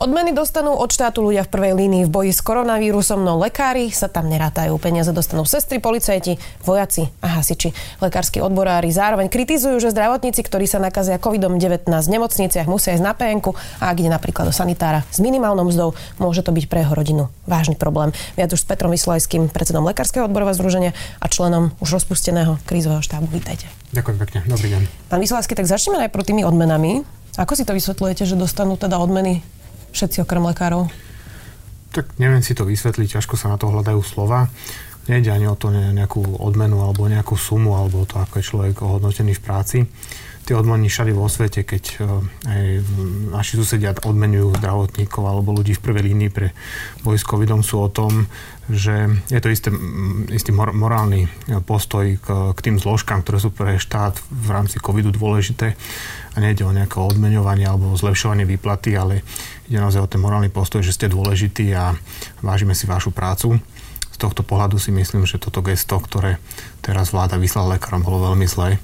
Odmeny dostanú od štátu ľudia v prvej línii v boji s koronavírusom, no lekári sa tam nerátajú. Peniaze dostanú sestry, policajti, vojaci a hasiči. Lekársky odborári zároveň kritizujú, že zdravotníci, ktorí sa nakazia COVID-19 v nemocniciach, musia ísť na PNK a ak ide napríklad do sanitára s minimálnou mzdou, môže to byť pre jeho rodinu vážny problém. Viac už s Petrom Vyslajským, predsedom Lekárskeho odborového združenia a členom už rozpusteného krízového štábu. Vítajte. Ďakujem pekne. Dobrý deň. Pán Vyslajský, tak začneme najprv tými odmenami. Ako si to vysvetľujete, že dostanú teda odmeny všetci okrem lekárov? Tak neviem si to vysvetliť, ťažko sa na to hľadajú slova. Nejde ani o to nejakú odmenu alebo nejakú sumu alebo to, ako je človek ohodnotený v práci. Tie odmeny všade vo svete, keď eh, aj naši susedia odmenujú zdravotníkov alebo ľudí v prvej línii pre boj s covidom sú o tom, že je to istý, istý morálny postoj k, k tým zložkám, ktoré sú pre štát v rámci covidu dôležité a nejde o nejaké odmeňovanie alebo zlepšovanie výplaty, ale ide naozaj o ten morálny postoj, že ste dôležití a vážime si vašu prácu. Z tohto pohľadu si myslím, že toto gesto, ktoré teraz vláda vyslala lekárom, bolo veľmi zlé.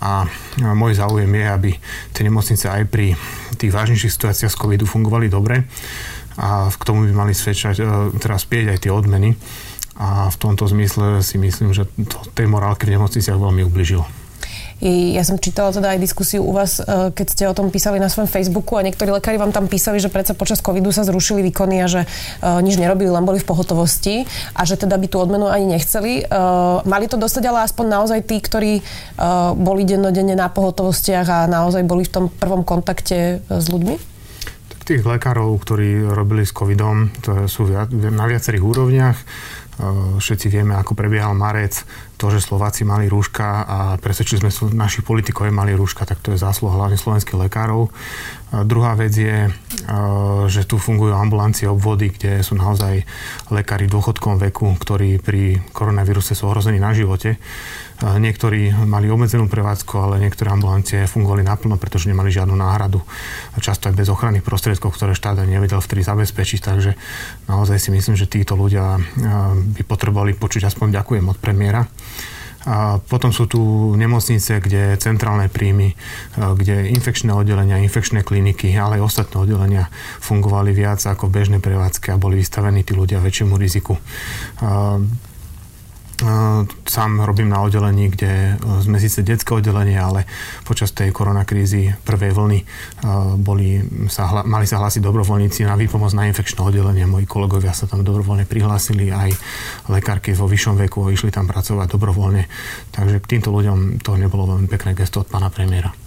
A môj záujem je, aby tie nemocnice aj pri tých vážnejších situáciách z covidu fungovali dobre a k tomu by mali svedčať, e, teraz spieť aj tie odmeny. A v tomto zmysle si myslím, že to tej morálke v nemocniciach veľmi ubližilo. Ja som čítala teda aj diskusiu u vás, e, keď ste o tom písali na svojom Facebooku a niektorí lekári vám tam písali, že predsa počas covidu sa zrušili výkony a že uh, nič nerobili, len boli v pohotovosti a že teda by tú odmenu ani nechceli. Uh, mali to dostať ale aspoň naozaj tí, ktorí boli dennodenne na pohotovostiach a naozaj boli v tom prvom kontakte s ľuďmi? Tých lekárov, ktorí robili s covidom, to sú na viacerých úrovniach. Všetci vieme, ako prebiehal marec, to, že Slováci mali rúška a presvedčili sme našich politikov, mali rúška, tak to je zásluha hlavne slovenských lekárov. A druhá vec je, že tu fungujú ambulancie obvody, kde sú naozaj lekári v dôchodkom veku, ktorí pri koronavíruse sú ohrození na živote. Niektorí mali obmedzenú prevádzku, ale niektoré ambulancie fungovali naplno, pretože nemali žiadnu náhradu. Často aj bez ochranných prostriedkov, ktoré štát nevedel vtedy zabezpečiť. Takže naozaj si myslím, že títo ľudia by potrebovali počuť aspoň ďakujem od premiéra. A potom sú tu nemocnice, kde centrálne príjmy, kde infekčné oddelenia, infekčné kliniky, ale aj ostatné oddelenia fungovali viac ako bežné prevádzky a boli vystavení tí ľudia väčšiemu riziku. Sám robím na oddelení, kde e, sme síce detské oddelenie, ale počas tej koronakrízy prvej vlny e, boli, sa, mali sa hlásiť dobrovoľníci na výpomoc na infekčné oddelenie. Moji kolegovia sa tam dobrovoľne prihlásili, aj lekárky vo vyššom veku išli tam pracovať dobrovoľne. Takže k týmto ľuďom to nebolo veľmi pekné gesto od pána premiéra.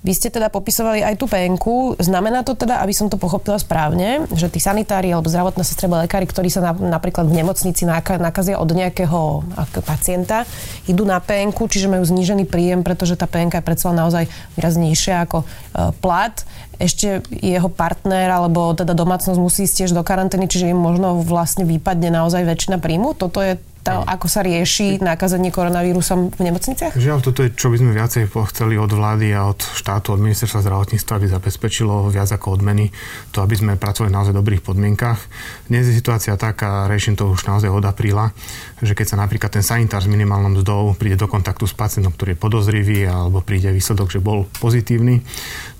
Vy ste teda popisovali aj tú PNK. Znamená to teda, aby som to pochopila správne, že tí sanitári alebo zdravotná sestra alebo lekári, ktorí sa na, napríklad v nemocnici nakazia od nejakého pacienta, idú na PNK, čiže majú znížený príjem, pretože tá PNK je predsa naozaj výraznejšia ako e, plat. Ešte jeho partner alebo teda domácnosť musí ísť tiež do karantény, čiže im možno vlastne vypadne naozaj väčšina príjmu. Toto je to, ako sa rieši nakazenie koronavírusom v nemocniciach? Žiaľ, toto je, čo by sme viacej chceli od vlády a od štátu, od ministerstva zdravotníctva, aby zabezpečilo viac ako odmeny, to aby sme pracovali naozaj v dobrých podmienkach. Dnes je situácia taká, riešim to už naozaj od apríla, že keď sa napríklad ten sanitár s minimálnou mzdou príde do kontaktu s pacientom, ktorý je podozrivý alebo príde výsledok, že bol pozitívny,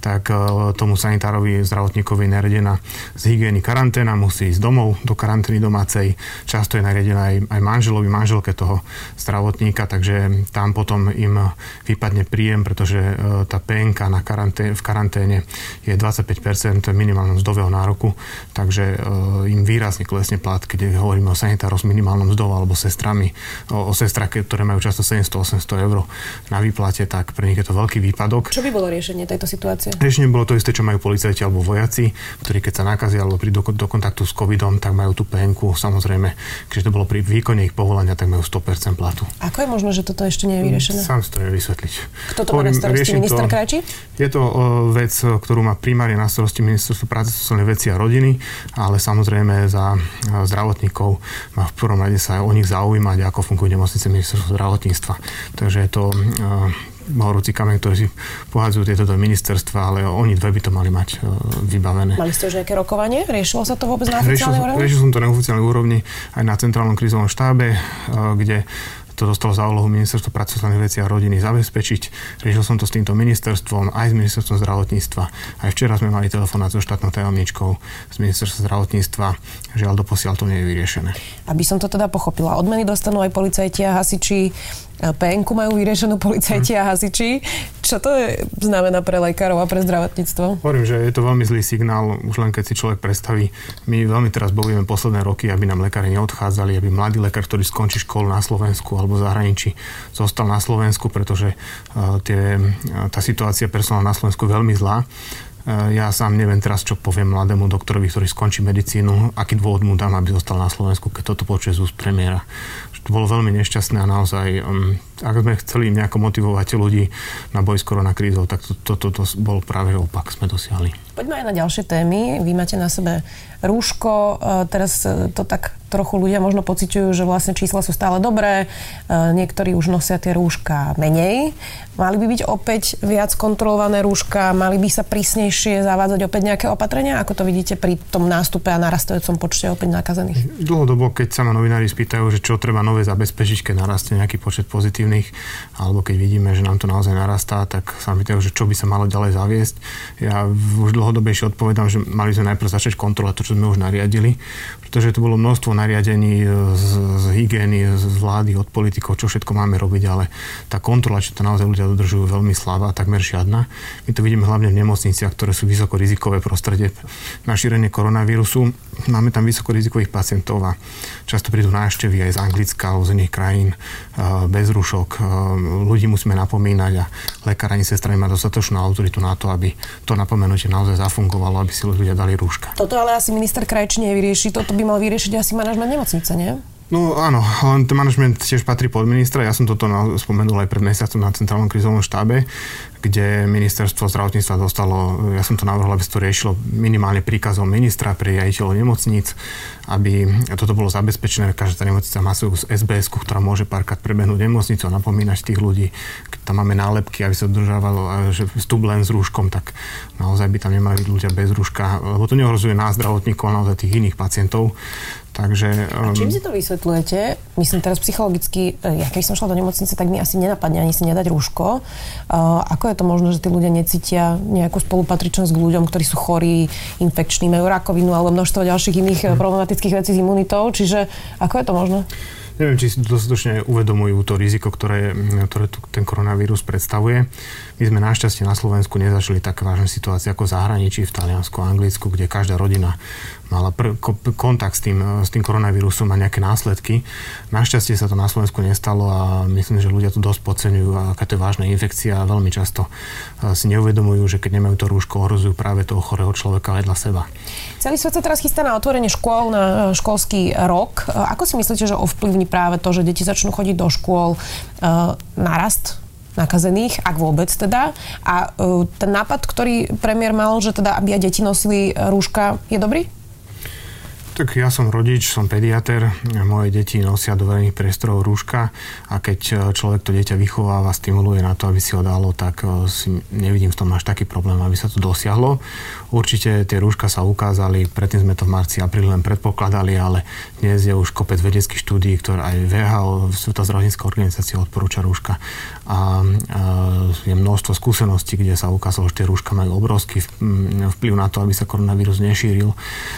tak e, tomu sanitárovi zdravotníkovi je naredená z hygieny karanténa, musí ísť domov do karantény domácej. Často je naredená aj, aj manželovi, manželke toho zdravotníka, takže tam potom im vypadne príjem, pretože e, tá PNK na karantén, v karanténe je 25% minimálnom mzdového nároku, takže e, im výrazne klesne plat, keď hovoríme o sanitároch s minimálnom mzdou alebo sestrami, o, o sestrach, ktoré majú často 700-800 eur na výplate, tak pre nich je to veľký výpadok. Čo by bolo riešenie tejto situácie? Situácie? Riešenie bolo to isté, čo majú policajti alebo vojaci, ktorí keď sa nakazia alebo prídu do, do kontaktu s covidom, tak majú tú PNK. Samozrejme, keďže to bolo pri výkone ich povolania, tak majú 100% platu. Ako je možné, že toto ešte nie je vyriešené? Sám si to vysvetliť. Kto to má na starosti? Minister Krajčí? Je to uh, vec, ktorú má primárne na starosti ministerstvo práce, sociálnej veci a rodiny, ale samozrejme za uh, zdravotníkov má v prvom rade sa o nich zaujímať, ako fungujú nemocnice ministerstva zdravotníctva. Takže je to uh, horúci kameň, ktorý si pohádzajú tieto do ministerstva, ale oni dve by to mali mať vybavené. Mali ste už nejaké rokovanie? Riešilo sa to vôbec na oficiálnej úrovni? Riešil som to na oficiálnej úrovni aj na centrálnom krízovom štábe, kde to dostalo za úlohu ministerstvo pracovných vecí a rodiny zabezpečiť. Riešil som to s týmto ministerstvom, aj s ministerstvom zdravotníctva. Aj včera sme mali telefonát so štátnou tajomničkou z ministerstva zdravotníctva. Žiaľ, doposiaľ to nie je vyriešené. Aby som to teda pochopila, odmeny dostanú aj policajti a hasiči PNK majú vyriešenú policajti a hasiči. Čo to je, znamená pre lekárov a pre zdravotníctvo? Hovorím, že je to veľmi zlý signál, už len keď si človek predstaví. My veľmi teraz bojujeme posledné roky, aby nám lekári neodchádzali, aby mladý lekár, ktorý skončí školu na Slovensku alebo v zahraničí, zostal na Slovensku, pretože uh, tie, uh, tá situácia personálna na Slovensku je veľmi zlá. Uh, ja sám neviem teraz, čo poviem mladému doktorovi, ktorý skončí medicínu, aký dôvod mu dám, aby zostal na Slovensku, keď toto počuje z úst premiéra bolo veľmi nešťastné a naozaj, um, ak sme chceli nejako motivovať ľudí na boj s koronakrízou, tak toto to, to, to bol práve opak, sme dosiahli. Poďme aj na ďalšie témy. Vy máte na sebe rúško, e, teraz e, to tak trochu ľudia možno pociťujú, že vlastne čísla sú stále dobré, e, niektorí už nosia tie rúška menej. Mali by byť opäť viac kontrolované rúška, mali by sa prísnejšie zavádzať opäť nejaké opatrenia? Ako to vidíte pri tom nástupe a narastajúcom počte opäť nakazených? Dlhodobo, keď sa ma novinári spýtajú, že čo treba nové zabezpečiť, keď narastie nejaký počet pozitívnych, alebo keď vidíme, že nám to naozaj narastá, tak sa pýtajú, že čo by sa malo ďalej zaviesť. Ja už dlhodobejšie odpovedám, že mali sme najprv začať kontrolovať to, čo sme už nariadili, pretože tu bolo množstvo nariadení z, z hygieny, z vlády, od politikov, čo všetko máme robiť, ale tá kontrola, či to naozaj ľudia dodržujú veľmi slabá, takmer žiadna. My to vidíme hlavne v nemocniciach, ktoré sú vysokorizikové prostredie na šírenie koronavírusu. Máme tam vysokorizikových pacientov a často prídu návštevy aj z Anglicka alebo z iných krajín bez rušok. Ľudí musíme napomínať a lekár ani sestra nemá dostatočnú autoritu na to, aby to napomenutie naozaj zafungovalo, aby si ľudia dali rúška. Toto ale asi minister Krajčí nevyrieši. Toto by mal vyriešiť asi manažment nemocnice, nie? No áno, len ten manažment tiež patrí pod ministra. Ja som toto spomenul aj pred mesiacom na centrálnom krizovom štábe, kde ministerstvo zdravotníctva dostalo, ja som to navrhol, aby to riešilo minimálne príkazom ministra pri riaditeľov nemocníc, aby toto bolo zabezpečené. Každá nemocnica má svoju SBS, ktorá môže párkrát prebehnúť nemocnicu a napomínať tých ľudí. Keď tam máme nálepky, aby sa dodržávalo, že vstup len s rúškom, tak naozaj by tam nemali byť ľudia bez rúška, lebo to neohrozuje nás zdravotníkov, ale naozaj tých iných pacientov. Takže, um... A čím si to vysvetľujete? Myslím teraz psychologicky, e, ja keď som šla do nemocnice, tak mi asi nenapadne ani si nedať rúško. Uh, ako je to možné, že tí ľudia necítia nejakú spolupatričnosť k ľuďom, ktorí sú chorí, infekční, majú rakovinu alebo množstvo ďalších iných hmm. problematických vecí s imunitou? Čiže ako je to možné? Neviem, či si dostatočne uvedomujú to riziko, ktoré, ktoré tu ten koronavírus predstavuje. My sme našťastie na Slovensku nezažili také vážne situácie ako v zahraničí, v Taliansku, Anglicku, kde každá rodina mala pr- kontakt s tým, s tým koronavírusom a nejaké následky. Našťastie sa to na Slovensku nestalo a myslím, že ľudia to dosť podceňujú, aká to je vážna infekcia a veľmi často e, si neuvedomujú, že keď nemajú to rúško, ohrozujú práve toho chorého človeka vedľa seba. Celý svet sa teraz chystá na otvorenie škôl, na e, školský rok. E, ako si myslíte, že ovplyvní práve to, že deti začnú chodiť do škôl, narast nakazených, ak vôbec teda. A ten nápad, ktorý premiér mal, že teda aby aj deti nosili rúška, je dobrý? Tak ja som rodič, som pediater, moje deti nosia do verejných priestorov rúška a keď e, človek to dieťa vychováva, stimuluje na to, aby si ho dalo, tak e, si nevidím v tom až taký problém, aby sa to dosiahlo. Určite tie rúška sa ukázali, predtým sme to v marci, apríli len predpokladali, ale dnes je už kopec vedeckých štúdií, ktoré aj VHO, Svetová zdravotnícka organizácia odporúča rúška a, a je množstvo skúseností, kde sa ukázalo, že tie rúška majú obrovský vplyv na to, aby sa koronavírus nešíril.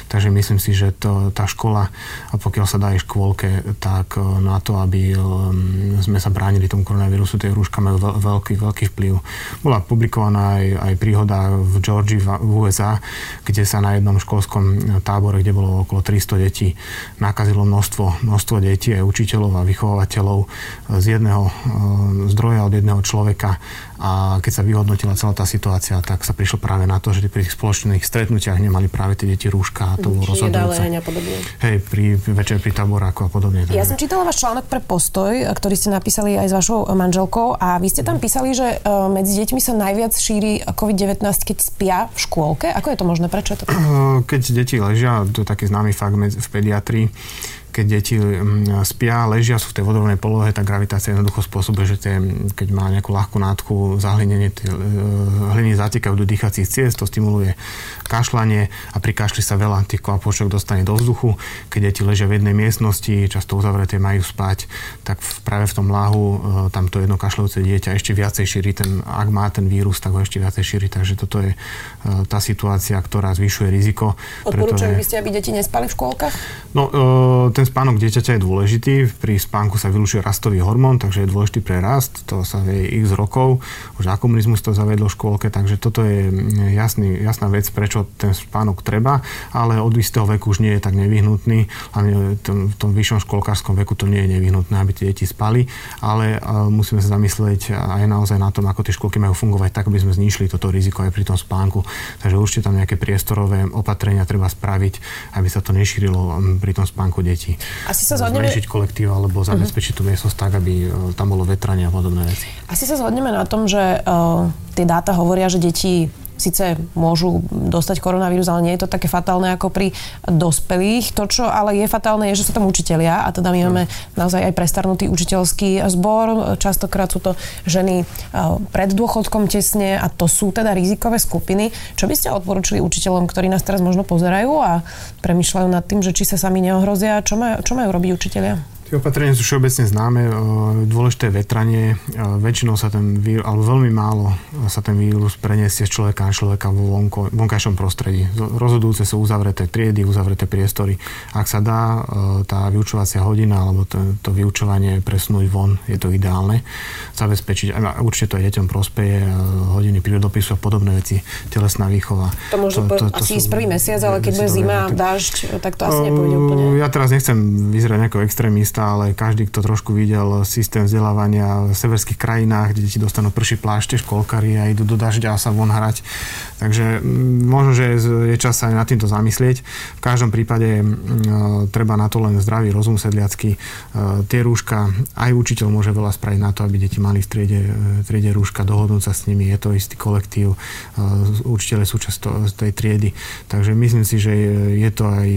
Takže myslím si, že to tá škola, a pokiaľ sa dá aj škôlke, tak e, na to, aby e, sme sa bránili tomu koronavírusu, tie rúška majú veľký, veľký vplyv. Bola publikovaná aj, aj príhoda v Georgii v USA, kde sa na jednom školskom tábore, kde bolo okolo 300 detí, nakazilo množstvo, množstvo detí, aj učiteľov a vychovateľov z jedného e, zdroja od jedného človeka a keď sa vyhodnotila celá tá situácia, tak sa prišlo práve na to, že pri tých spoločných stretnutiach nemali práve tie deti rúška a to bolo rozhodujúce. Hej, pri večer pri taboráku a podobne. Ja som čítala váš článok pre Postoj, ktorý ste napísali aj s vašou manželkou a vy ste tam písali, že e, medzi deťmi sa najviac šíri COVID-19, keď spia v škôlke. Ako je to možné? Prečo je to? Keď deti ležia, to je taký známy fakt v pediatrii, keď deti mm, spia, ležia, sú v tej vodorovnej polohe, tá gravitácia jednoducho spôsobuje, že tie, keď má nejakú ľahkú nátku, zahlinenie, tie e, hliny zatekajú do dýchacích ciest, to stimuluje kašľanie a pri kašli sa veľa tých kvapôčok dostane do vzduchu. Keď deti ležia v jednej miestnosti, často uzavreté majú spať, tak práve v tom láhu e, tam to jedno kašľujúce dieťa ešte viacej šíri ten, ak má ten vírus, tak ho ešte viacej šíri. Takže toto je e, tá situácia, ktorá zvyšuje riziko. Odporúčali by ste, aby deti nespali v škôlkach? No, ten spánok dieťaťa je dôležitý. Pri spánku sa vylúčuje rastový hormón, takže je dôležitý pre rast. To sa vie x rokov. Už za komunizmus to zavedlo v škôlke, takže toto je jasný, jasná vec, prečo ten spánok treba, ale od istého veku už nie je tak nevyhnutný. Hlavne v tom vyššom školkárskom veku to nie je nevyhnutné, aby tie deti spali, ale musíme sa zamyslieť aj naozaj na tom, ako tie školky majú fungovať tak, aby sme znišili toto riziko aj pri tom spánku. Takže určite tam nejaké priestorové opatrenia treba spraviť, aby sa to nešírilo pri tom spánku detí. Asi sa zhodneme... Zmenšiť kolektív alebo zabezpečiť uh-huh. tú miestnosť tak, aby e, tam bolo vetranie a podobné veci. Asi sa zhodneme na tom, že uh, tie dáta hovoria, že deti síce môžu dostať koronavírus, ale nie je to také fatálne ako pri dospelých. To, čo ale je fatálne, je, že sú tam učitelia a teda my máme naozaj aj prestarnutý učiteľský zbor. Častokrát sú to ženy pred dôchodkom tesne a to sú teda rizikové skupiny. Čo by ste odporúčili učiteľom, ktorí nás teraz možno pozerajú a premyšľajú nad tým, že či sa sami neohrozia? Čo, majú, čo majú robiť učitelia? Tie opatrenia sú všeobecne známe. E, dôležité je vetranie. E, väčšinou sa ten vírus, alebo veľmi málo sa ten vírus preniesie z človeka na človeka vo vonko, vonkajšom prostredí. Rozhodujúce sú uzavreté triedy, uzavreté priestory. Ak sa dá e, tá vyučovacia hodina alebo to, to vyučovanie presunúť von, je to ideálne. Zabezpečiť, určite to aj deťom prospeje, hodiny prírodopisu a podobné veci, telesná výchova. To môže to, to, to, asi ísť prvý mesiac, ale keď bude zima, dážď, tak to asi nepôjde úplne. Ja teraz nechcem vyzerať ako extrémista, ale každý, kto trošku videl systém vzdelávania v severských krajinách, kde deti dostanú prší plášte, školkári a idú do dažďa a sa von hrať. Takže mm, možno, že je čas sa aj nad týmto zamyslieť. V každom prípade mm, treba na to len zdravý rozum sedliacky. E, tie rúška, aj učiteľ môže veľa spraviť na to, aby deti mali v triede, v triede rúška, dohodnúť sa s nimi, je to istý kolektív, e, učiteľe sú často tej triedy. Takže myslím si, že je to aj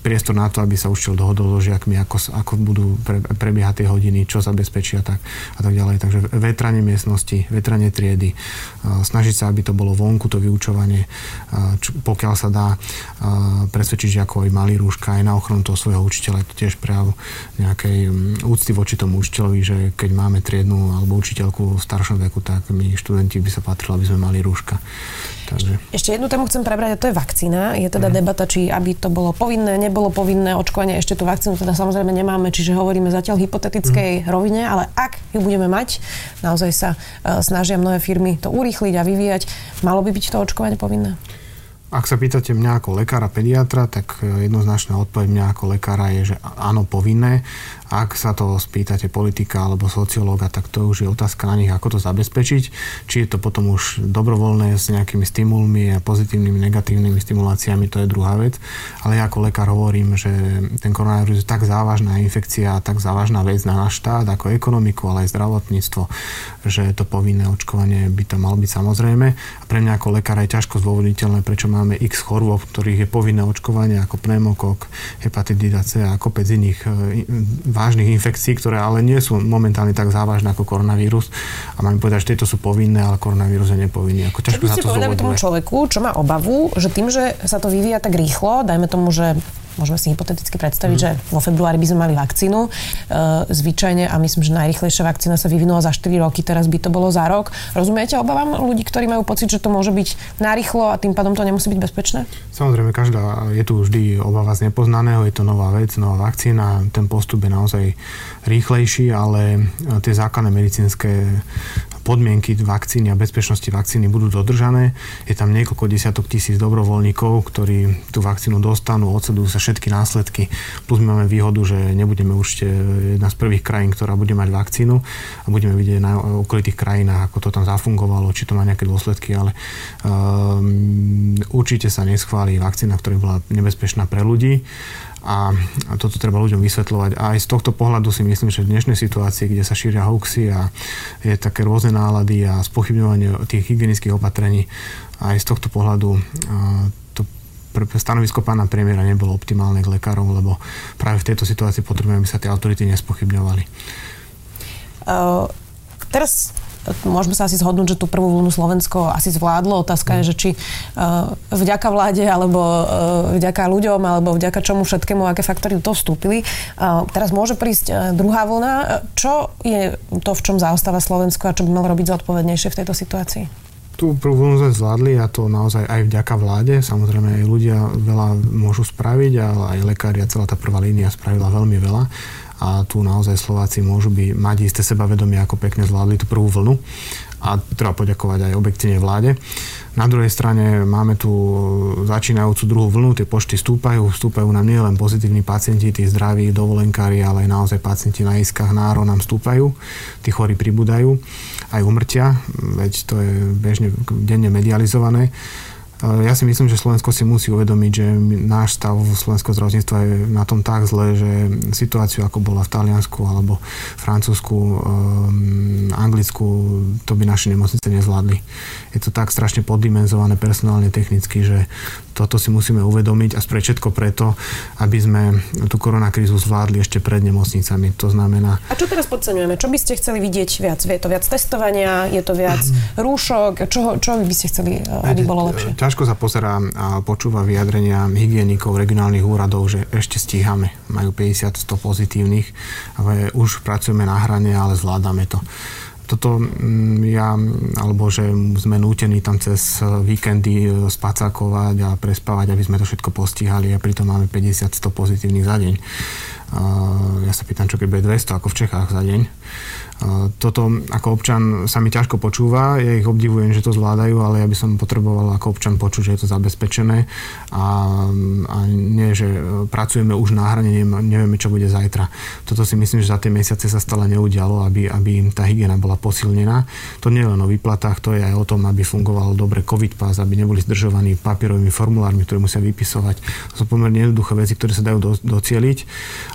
priestor na to, aby sa učiteľ dohodol so žiakmi, ako, ako budú pre, prebiehať tie hodiny, čo zabezpečia tak, a tak ďalej. Takže vetranie miestnosti, vetranie triedy, snažiť sa, aby to bolo vonku, to vyučovanie, čo, pokiaľ sa dá presvedčiť ako aj malý rúška aj na ochranu toho svojho učiteľa, to tiež prejav nejakej úcty voči tomu učiteľovi, že keď máme triednu alebo učiteľku v staršom veku, tak my študenti by sa patrilo, aby sme mali rúška. Takže... Ešte jednu tému chcem prebrať a to je vakcína. Je teda mm. debata, či aby to bolo povinné, nebolo povinné očkovanie. Ešte tú vakcínu teda samozrejme nemáme, čiže hovoríme zatiaľ hypotetickej mm. rovine, ale ak ju budeme mať, naozaj sa uh, snažia mnohé firmy to urýchliť a vyvíjať, malo by byť to očkovanie povinné? Ak sa pýtate mňa ako lekára, pediatra, tak e, jednoznačná odpoveď mňa ako lekára je, že áno, povinné. Ak sa to spýtate politika alebo sociológa, tak to už je otázka na nich, ako to zabezpečiť. Či je to potom už dobrovoľné s nejakými stimulmi a pozitívnymi, negatívnymi stimuláciami, to je druhá vec. Ale ja ako lekár hovorím, že ten koronavírus je tak závažná infekcia, tak závažná vec na náš štát, ako ekonomiku, ale aj zdravotníctvo, že to povinné očkovanie by to malo byť samozrejme. A pre mňa ako lekára je ťažko zdôvodniteľné, prečo máme x chorôb, ktorých je povinné očkovanie, ako pneumokok, hepatitida C a kopec iných e, vážnych infekcií, ktoré ale nie sú momentálne tak závažné ako koronavírus. A mám povedať, že tieto sú povinné, ale koronavírus je nepovinný. Ako ťažko Čo by ste povedali tomu človeku, čo má obavu, že tým, že sa to vyvíja tak rýchlo, dajme tomu, že môžeme si hypoteticky predstaviť, mm. že vo februári by sme mali vakcínu. E, zvyčajne, a myslím, že najrychlejšia vakcína sa vyvinula za 4 roky, teraz by to bolo za rok. Rozumiete obavám ľudí, ktorí majú pocit, že to môže byť narýchlo a tým pádom to nemusí byť bezpečné? Samozrejme, každá, je tu vždy obava z nepoznaného, je to nová vec, nová vakcína, ten postup je naozaj rýchlejší, ale tie základné medicínske podmienky vakcíny a bezpečnosti vakcíny budú dodržané. Je tam niekoľko desiatok tisíc dobrovoľníkov, ktorí tú vakcínu dostanú, odsedujú sa všetky následky. Plus my máme výhodu, že nebudeme určite jedna z prvých krajín, ktorá bude mať vakcínu a budeme vidieť na okolitých krajinách, ako to tam zafungovalo, či to má nejaké dôsledky, ale um, určite sa neschváli vakcína, ktorá bola nebezpečná pre ľudí a toto treba ľuďom vysvetľovať. A aj z tohto pohľadu si myslím, že v dnešnej situácii, kde sa šíria hoaxy a je také rôzne nálady a spochybňovanie tých hygienických opatrení, aj z tohto pohľadu to stanovisko pána premiéra nebolo optimálne k lekárom, lebo práve v tejto situácii potrebujeme, aby sa tie autority nespochybňovali. Uh, teraz môžeme sa asi zhodnúť, že tú prvú vlnu Slovensko asi zvládlo. Otázka je, že či uh, vďaka vláde, alebo uh, vďaka ľuďom, alebo vďaka čomu všetkému, aké faktory do toho vstúpili. Uh, teraz môže prísť uh, druhá vlna. Čo je to, v čom zaostáva Slovensko a čo by malo robiť zodpovednejšie v tejto situácii? Tú prvú sme zvládli a to naozaj aj vďaka vláde. Samozrejme aj ľudia veľa môžu spraviť, ale aj lekári a celá tá prvá línia spravila veľmi veľa a tu naozaj Slováci môžu by mať isté sebavedomie, ako pekne zvládli tú prvú vlnu a treba poďakovať aj objektívne vláde. Na druhej strane máme tu začínajúcu druhú vlnu, tie počty stúpajú, stúpajú nám nie len pozitívni pacienti, tí zdraví, dovolenkári, ale aj naozaj pacienti na iskách náro nám stúpajú, tí chorí pribúdajú, aj umrtia, veď to je bežne denne medializované. Ja si myslím, že Slovensko si musí uvedomiť, že náš stav v slovenskom zdravotníctva je na tom tak zle, že situáciu, ako bola v Taliansku alebo Francúzsku, um, Anglicku, to by naše nemocnice nezvládli. Je to tak strašne poddimenzované personálne, technicky, že toto si musíme uvedomiť a spraviť všetko preto, aby sme tú koronakrízu zvládli ešte pred nemocnicami. To znamená... A čo teraz podceňujeme? Čo by ste chceli vidieť viac? Je to viac testovania? Je to viac rúšok? Čo, čo by ste chceli, aby bolo lepšie? Ťažko sa pozerá a počúva vyjadrenia hygienikov regionálnych úradov, že ešte stíhame. Majú 50-100 pozitívnych, už pracujeme na hrane, ale zvládame to toto mm, ja, alebo že sme nútení tam cez víkendy e, spacákovať a prespávať, aby sme to všetko postihali a pritom máme 50-100 pozitívnych za deň. Ja sa pýtam, čo keď bude 200 ako v Čechách za deň toto ako občan sa mi ťažko počúva, ja ich obdivujem, že to zvládajú, ale ja by som potreboval ako občan počuť, že je to zabezpečené a, a nie, že pracujeme už na hrane, nevieme, čo bude zajtra. Toto si myslím, že za tie mesiace sa stále neudialo, aby, aby tá hygiena bola posilnená. To nie je len o výplatách, to je aj o tom, aby fungoval dobre COVID pass, aby neboli zdržovaní papierovými formulármi, ktoré musia vypisovať. To sú pomerne jednoduché veci, ktoré sa dajú do, docieliť.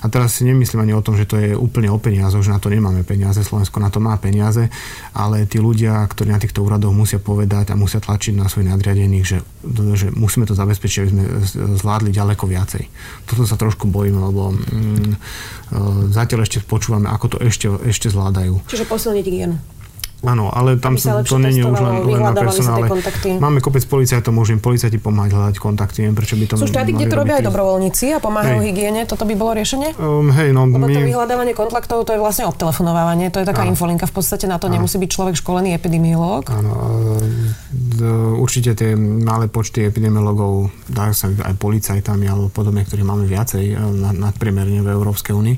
A teraz si nemyslím ani o tom, že to je úplne o peniazoch, že na to nemáme peniaze Slovensko na to má peniaze, ale tí ľudia, ktorí na týchto úradoch musia povedať a musia tlačiť na svojich nadriadených, že, že musíme to zabezpečiť, aby sme zvládli ďaleko viacej. Toto sa trošku bojím, lebo mm, e, zatiaľ ešte počúvame, ako to ešte, ešte zvládajú. Čiže posilniť hygienu. Áno, ale tam sa, to není už len, len na personále. Máme kopec policajtov, môžem policajti pomáhať hľadať kontakty, neviem prečo by to Sú štáty, kde to robia aj dobrovoľníci a pomáhajú hej. hygiene, toto by bolo riešenie? Um, hej, no, Lebo my... to vyhľadávanie kontaktov, to je vlastne obtelefonovávanie, to je taká áno. infolinka, v podstate na to áno. nemusí byť človek školený epidemiológ. Áno, určite tie malé počty epidemiológov, dajú sa aj policajtami alebo podobne, ktorí máme viacej nadpriemerne v Európskej únii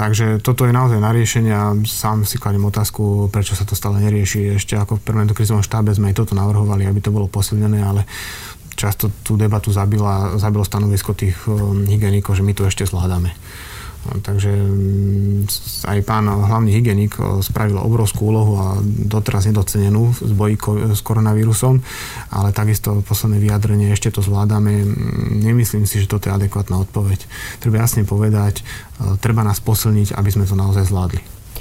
Takže toto je naozaj na riešenie a sám si kladím otázku, prečo sa to stále nerieši. Ešte ako v prvom krizovom štábe sme aj toto navrhovali, aby to bolo posilnené, ale často tú debatu zabila, zabilo stanovisko tých um, hygienikov, že my to ešte zvládame. Takže mm, aj pán hlavný hygienik eh, spravil obrovskú úlohu a doteraz nedocenenú z boji s koronavírusom, ale takisto posledné vyjadrenie, ešte to zvládame. Mm, nemyslím si, že toto je adekvátna odpoveď. Treba jasne povedať, eh, treba nás posilniť, aby sme to naozaj zvládli.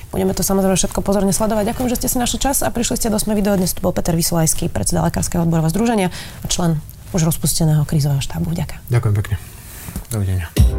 Budeme to samozrejme všetko pozorne sledovať. Ďakujem, že ste si našli čas a prišli ste do Sme video. Dnes tu bol Peter Vysolajský, predseda Lekárskeho odborového združenia a člen už rozpusteného krízového štábu. Ďakujem. Ďakujem pekne. Dovidenia.